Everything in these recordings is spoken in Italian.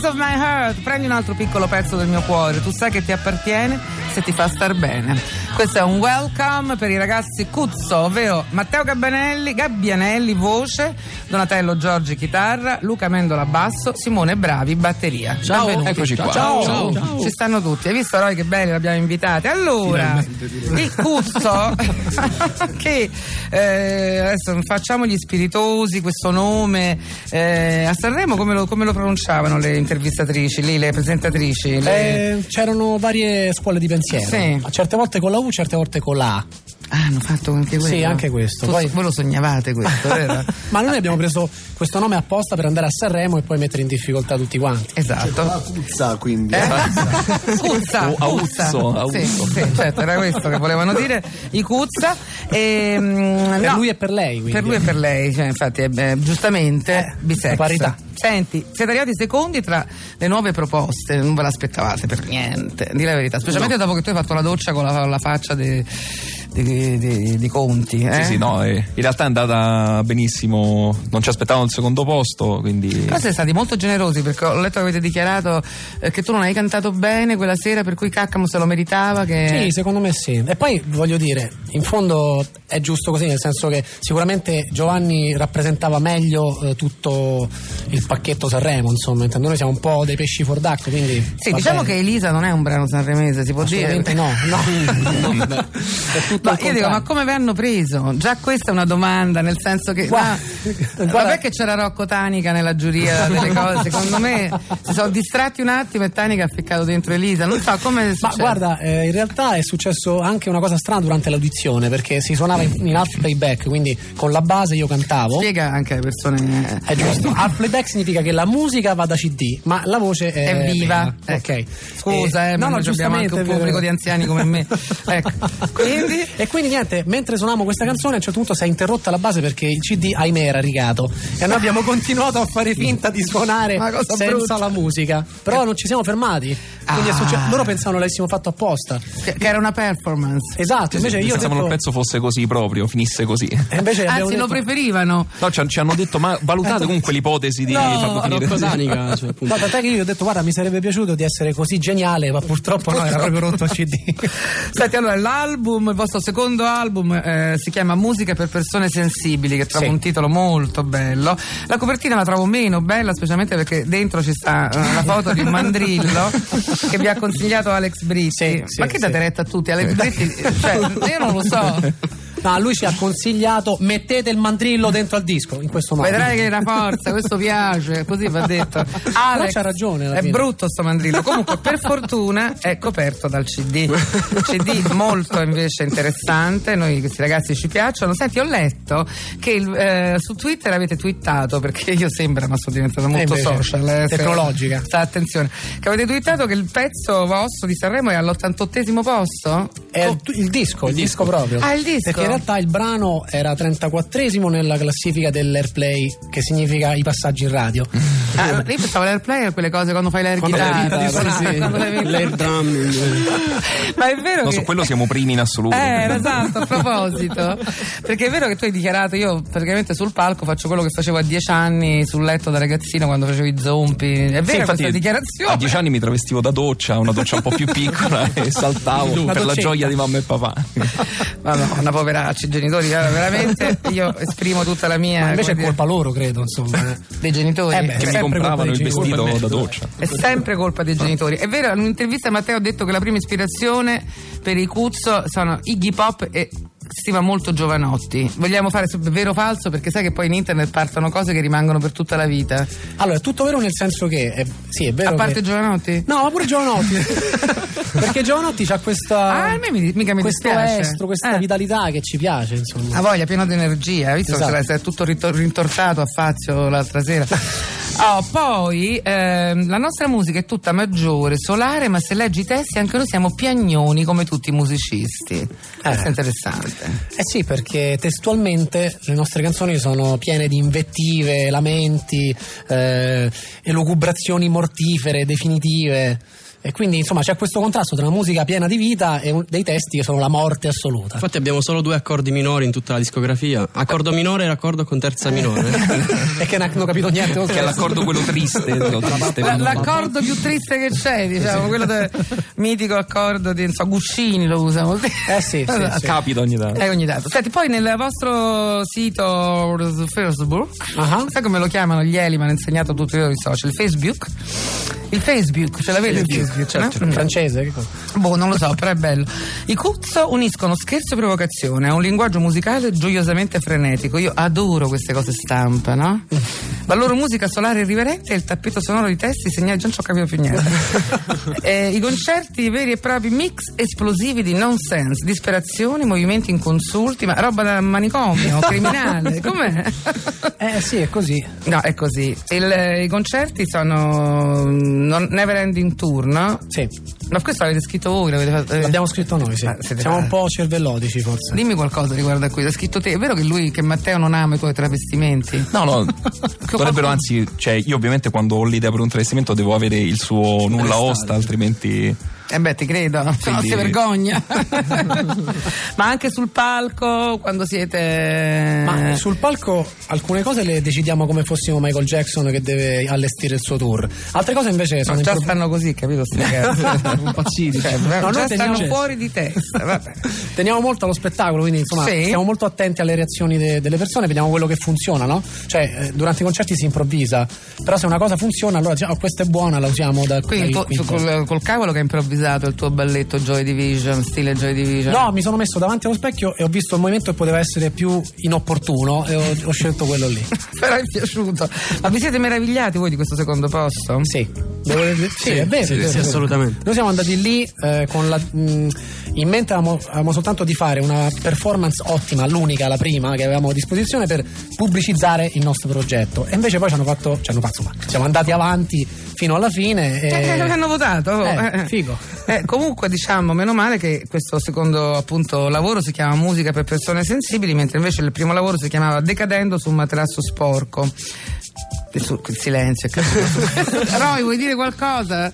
Piece of my heart, prendi un altro piccolo pezzo del mio cuore, tu sai che ti appartiene se ti fa star bene. Questo è un welcome per i ragazzi Cuzzo, ovvero Matteo Gabbianelli, Gabbianelli voce, Donatello Giorgi chitarra, Luca Mendola basso, Simone Bravi batteria. Ciao, Benvenuti. eccoci qua. Ciao. Ciao. Ciao. Ci stanno tutti. Hai visto Roy che belli l'abbiamo invitati? Allora, il Cuzzo che eh, adesso facciamo gli spiritosi, questo nome eh, a Sanremo come lo, come lo pronunciavano le intervistatrici, lì, le presentatrici? Le... Eh, c'erano varie scuole di pensiero. Sì. A certe volte con la U, certe volte con la A. Ah, hanno fatto anche questo? Sì, anche questo. Tu- Poi- Voi lo sognavate questo, vero? Ma noi abbiamo preso questo nome apposta per andare a Sanremo e poi mettere in difficoltà tutti quanti. esatto. Ah, puzza quindi. Eh? Cuzza. Auzzo. Sì, sì, certo, era questo che volevano dire, i Cuzza. E, mm, Per no, lui e per lei, quindi. Per lui e per lei, cioè, infatti, eh, beh, giustamente, Eh, bisex. la parità. Senti, siete arrivati secondi tra le nuove proposte, non ve l'aspettavate per niente, di la verità, specialmente dopo che tu hai fatto la doccia con la, la faccia di Conti. Eh? Sì, sì, no, eh, in realtà è andata benissimo, non ci aspettavamo il secondo posto, quindi... Però siete stati molto generosi perché ho letto che avete dichiarato eh, che tu non hai cantato bene quella sera, per cui Caccamo se lo meritava. Che... Sì, secondo me sì. E poi voglio dire, in fondo è giusto così, nel senso che sicuramente Giovanni rappresentava meglio eh, tutto il pacchetto Sanremo, insomma, intendo noi siamo un po' dei pesci fuor d'acqua, quindi... Sì, diciamo bene. che Elisa non è un brano sanremese, si può dire. Assolutamente no, no. tutto Ma io dico, ma come vi hanno preso? Già questa è una domanda, nel senso che. Guarda- ma- guarda- vabbè che c'era Rocco Tanica nella giuria delle cose, secondo me si sono distratti un attimo e Tanica ha ficcato dentro Elisa. Non so come Ma guarda, eh, in realtà è successo anche una cosa strana durante l'audizione perché si suonava in, in half playback, quindi con la base io cantavo. Spiega anche alle persone. È giusto. Half playback significa che la musica va da CD, ma la voce è, È viva. vera. Ok. Scusa, eh, ma no, no, abbiamo anche un pubblico di anziani come me. Ecco. Quindi. E quindi niente, mentre suonavamo questa canzone a un certo punto si è interrotta la base perché il CD ahimè era rigato e noi abbiamo continuato a fare finta di suonare senza brutta. la musica. Però non ci siamo fermati. Quindi è Ah. successo- loro pensavano l'avessimo fatto apposta. Che, che era una performance. Esatto, invece io Pensavano detto, il pezzo fosse così proprio, finisse così. e invece Anzi, lo detto- preferivano. No, ci, ci hanno detto, ma valutate comunque l'ipotesi di farlo finire. Rocco Tanica, cioè. No, tant'è che io gli ho detto guarda mi sarebbe piaciuto di essere così geniale ma purtroppo no era proprio rotto il CD Senti, allora, l'album, il vostro secondo album eh, si chiama Musica per persone sensibili, che trova Sì. un titolo molto bello. La copertina la trovo meno bella, specialmente perché dentro ci sta eh, la foto di un mandrillo che vi ha consigliato Alex Britti. Sì, sì, Ma che sì. date retta a tutti? Alex Britti, cioè, io non lo so. no lui ci ha consigliato mettete il mandrillo dentro al disco in questo modo Vedrai che è una forza, questo piace, così va detto. Alex, c'ha ragione, È fine. brutto sto mandrillo. Comunque, per fortuna è coperto dal CD. CD molto invece interessante. Noi questi ragazzi ci piacciono. Senti, ho letto che il- eh, su Twitter avete twittato, perché io sembra, ma sono diventata molto invece, social. eh, se- tecnologica. Sta attenzione. Che avete twittato che il pezzo vostro di Sanremo è all'88 posto? è il, il disco il disco proprio Ah, il disco. perché realtà il brano era 34esimo nella classifica dell'airplay che significa i passaggi in radio Ah, io pensavo l'airplay quelle cose quando fai l'air Quando chitarra. fai Sì, sì, devi- l'air drumming. Ma è vero No, che... su quello siamo primi in assoluto. Eh, esatto, a proposito. Perché è vero che tu hai dichiarato, io praticamente sul palco faccio quello che facevo a dieci anni sul letto da ragazzino quando facevo i zompi. È vera Sì, infatti, questa dichiarazione? A dieci anni mi travestivo da doccia, una doccia un po' più piccola e saltavo Una per la gioia di mamma e papà. Madonna, poveracci, i genitori, guarda, veramente io esprimo tutta la mia. ma invece è colpa loro credo insomma eh. dei genitori. Eh beh, Che mi compravano il vestito da doccia. È sempre colpa dei genitori. È vero, in un'intervista Matteo ha detto che la prima ispirazione per i Cuzzo sono Iggy Pop e stima molto Giovanotti. Vogliamo fare vero o falso? Perché sai che poi in internet partono cose che rimangono per tutta la vita. allora è tutto vero nel senso che è, sì è vero A parte che- Giovanotti? no ma pure Giovanotti perché Giovanotti ha questa Ah, a me mi- mica mi questo dispiace. estro questa Eh. vitalità che ci piace insomma Ha voglia, pieno di energia, hai visto Esatto. che si è tutto ritor- rintortato a Fazio l'altra sera. Oh, poi ehm, la nostra musica è tutta maggiore, solare, ma se leggi i testi anche noi siamo piagnoni come tutti i musicisti. Questo è interessante. Eh sì, perché testualmente le nostre canzoni sono piene di invettive, lamenti, eh, elucubrazioni mortifere, definitive. E quindi insomma c'è questo contrasto tra una musica piena di vita e un- dei testi che sono la morte assoluta. Infatti abbiamo solo due accordi minori in tutta la discografia. Accordo minore e l'accordo con terza minore. e che non hanno capito niente Che è l'accordo quello triste. triste La- l'accordo più triste che c'è, diciamo, quello del mitico accordo di so, Guscini lo usa molto. Eh sì, sì, sì. Capita ogni tanto. Eh, ogni tanto. Senti, poi nel vostro sito Facebook, Ah. sai come lo chiamano gli Eli? Mi hanno insegnato tutti i social. Il Facebook. Il Facebook, ce l'avete il Facebook? Certo, no? francese, che cosa? Boh, non lo so, però è bello. I Cuzzo uniscono scherzo e provocazione a un linguaggio musicale gioiosamente frenetico. Io adoro queste cose stampa, no? La loro musica solare irriverente e il tappeto sonoro di testi segnali, già non ci ho capito più niente. Eh, I concerti veri e propri mix esplosivi di nonsense, disperazioni, movimenti inconsulti, ma roba da manicomio, criminale, com'è? Eh sì, è così. No, è così. Il- I concerti sono non- Never Ending Tour, no? Sì, Ma questo l'avete scritto voi? L'avete fatto, eh? l'abbiamo scritto noi, sì. Ah, Siamo un po' cervellotici forse. Dimmi qualcosa riguardo a qui. L'ha scritto te. È vero che lui, che Matteo non ama i tuoi travestimenti? No, no, dovrebbero anzi, cioè io ovviamente quando ho l'idea per un travestimento devo avere il suo nulla osta, altrimenti... Eh beh, ti credo, se no Quindi- si vergogna. Ma anche sul palco, quando siete. Ma sul palco alcune cose le decidiamo come fossimo Michael Jackson che deve allestire il suo tour. Altre cose invece sono No, già improvvi- stanno così, capito? Sti ragazzi. Impazziti. Cioè, No, noi già stanno fuori di testa. Vabbè. Teniamo molto allo spettacolo, quindi insomma Sì. stiamo molto attenti alle reazioni de- delle persone, vediamo quello che funziona, no? Cioè, eh, durante i concerti si improvvisa, però se una cosa funziona, allora diciamo, "Oh, questa è buona, la usiamo da Quindi quinto". col, col cavolo che hai improvvisato il tuo balletto Joy Division, stile Joy Division. No, mi sono messo davanti allo specchio e ho visto il movimento che poteva essere più inopportuno e ho, ho scelto quello lì. Però è piaciuto. Ma vi siete meravigliati voi di questo secondo posto? Sì, devo dire- sì, è vero. sì, è vero, sì, vero. assolutamente. Noi siamo andati lì eh, con la. mh, in mente avevamo, avevamo soltanto di fare una performance ottima, l'unica, la prima che avevamo a disposizione per pubblicizzare il nostro progetto. E invece poi ci hanno fatto. Ci hanno fatto insomma, siamo andati avanti fino alla fine. Eh, E... hanno votato. oh, Eh, figo. Eh, comunque diciamo, meno male che questo secondo appunto lavoro si chiama Musica per persone sensibili, mentre invece il primo lavoro si chiamava Decadendo su un materasso sporco. E il silenzio. Roy, vuoi dire qualcosa?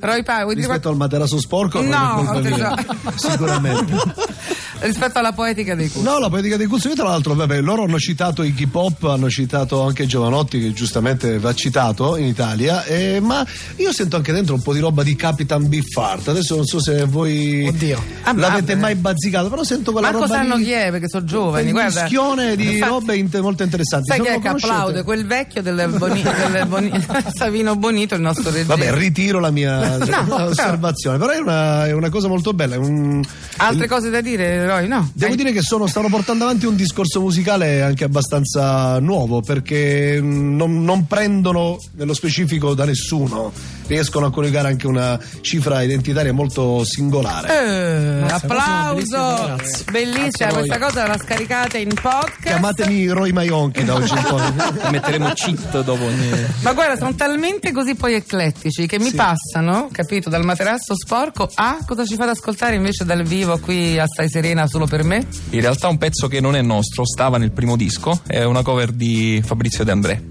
Roy Pa, vuoi dire Rispetto qualcosa? al materasso sporco non è No, colpa mia, esatto. sicuramente. Rispetto alla poetica dei cursi. No, la poetica dei Cuzzo, tra l'altro, vabbè, loro hanno citato Iggy Pop, hanno citato anche Giovanotti, che giustamente va citato in Italia, eh, ma io sento anche dentro un po' di roba di Capitan Biffart. Adesso non so se voi Oddio. Ah, l'avete vabbè. mai bazzicato, però sento quella Marco roba sanno lì, chi è perché sono giovani. un Guarda. mischione di Infatti- robe inte- molto interessanti. Sai chi non è che applaude? Quel vecchio del, Boni- del Boni- Savino Bonito, il nostro regista. Vabbè, ritiro la mia no. osservazione, però è una, è una cosa molto bella. è un- Altre cose da dire, Roy? No. Devo Hai- dire che sono, stanno portando avanti un discorso musicale anche abbastanza nuovo perché mh, non, non prendono nello specifico da nessuno, riescono a coniugare anche una cifra identitaria molto singolare. Eh, applauso bellissima questa cosa la scaricate in podcast Chiamatemi Roy Maionchi da oggi in poi. Metteremo cheat dopo ogni... ma guarda sono talmente così poi eclettici che mi passano capito dal materasso sporco a cosa ci fate ascoltare invece dal vivo qui a Stai Serena solo per me In realtà un pezzo che non è nostro, stava nel primo disco, è una cover di Fabrizio De André.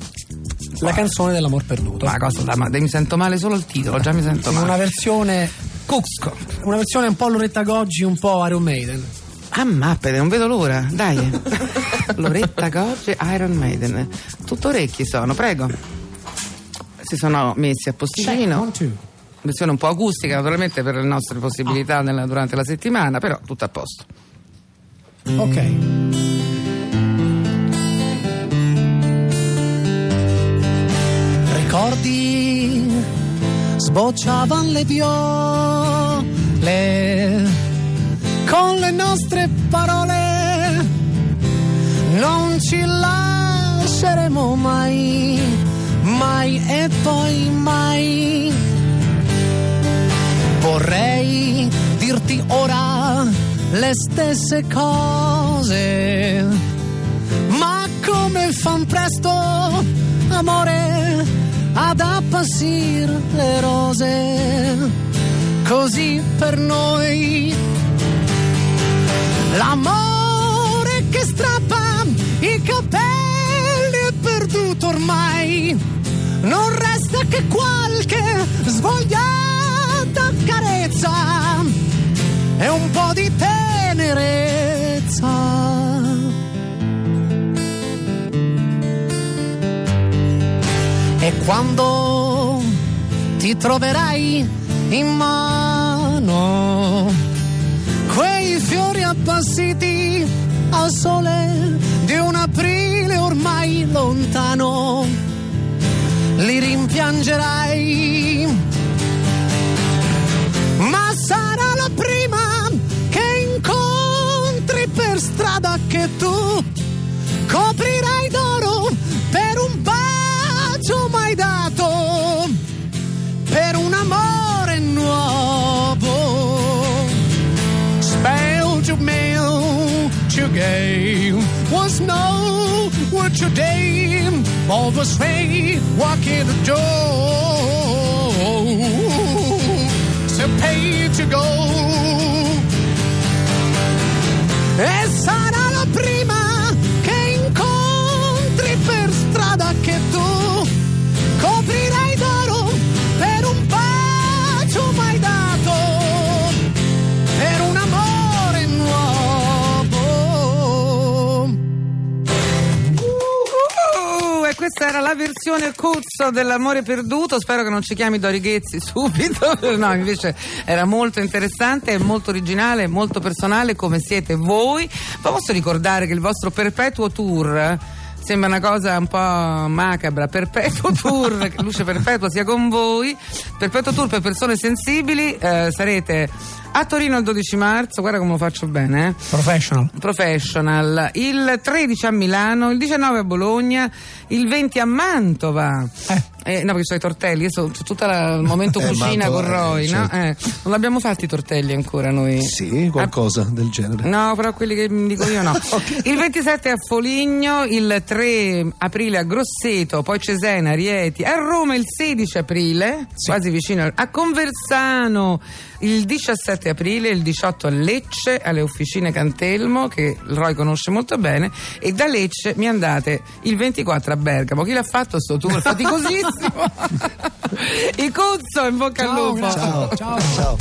La canzone dell'amor perduto. ma cosa da, ma mi sento male solo il titolo già mi sento In una male. versione. Cusco. Una versione un po' Loretta Goggi, un po' Iron Maiden. ah mappete non vedo l'ora dai. Loretta Goggi Iron Maiden. Tutto orecchi sono prego. Si sono messi a posticino. Versione un po' acustica naturalmente per le nostre possibilità nella- durante la settimana però tutto a posto. Ok. Sbocciavan le viole. Con le nostre parole non ci lasceremo mai mai e poi mai. Vorrei dirti ora le stesse cose ma come fan presto amore ad appassir le rose così per noi. L'amore che strappa i capelli è perduto ormai. Non resta che qualche svogliata scarezza quando ti troverai in mano quei fiori appassiti al sole di un aprile ormai lontano, li rimpiangerai. Ma sarà la prima che incontri per strada che tu coprirai amore nuovo. Spelled your mail, game was no what your dame of a sway walking the door. So pay to go. Versione cuzzo dell'amore perduto. Spero che non ci chiami Dori Ghezzi subito. No, invece era molto interessante, molto originale, molto personale, come siete voi. Ma posso ricordare che il vostro perpetuo tour. Sembra una cosa un po' macabra. Perpetuo tour, luce perpetua sia con voi. Perpetuo tour per persone sensibili. eh, sarete a Torino il 12 marzo. Guarda come lo faccio bene, eh. Professional. Professional, il 13 a Milano, il 19 a Bologna, il 20 a Mantova. Eh, no, perché sono i tortelli, io sono tutto il momento Eh, cucina Mantova, con Roy, eh, no? certo. Eh, non l'abbiamo fatti i tortelli ancora noi. Sì, qualcosa del genere. No, però quelli che mi dico io no. Il 27 a Foligno, il 3 aprile a Grosseto, poi Cesena, Rieti, a Roma il 16 aprile, quasi vicino a Conversano, il 17 aprile, il 18 a Lecce, alle officine Cantelmo, che il Roy conosce molto bene, e da Lecce mi andate il 24 a Bergamo. Chi l'ha fatto sto tour? Faticosissimo. I Cuzzo, in bocca al lupo. Ciao. Ciao.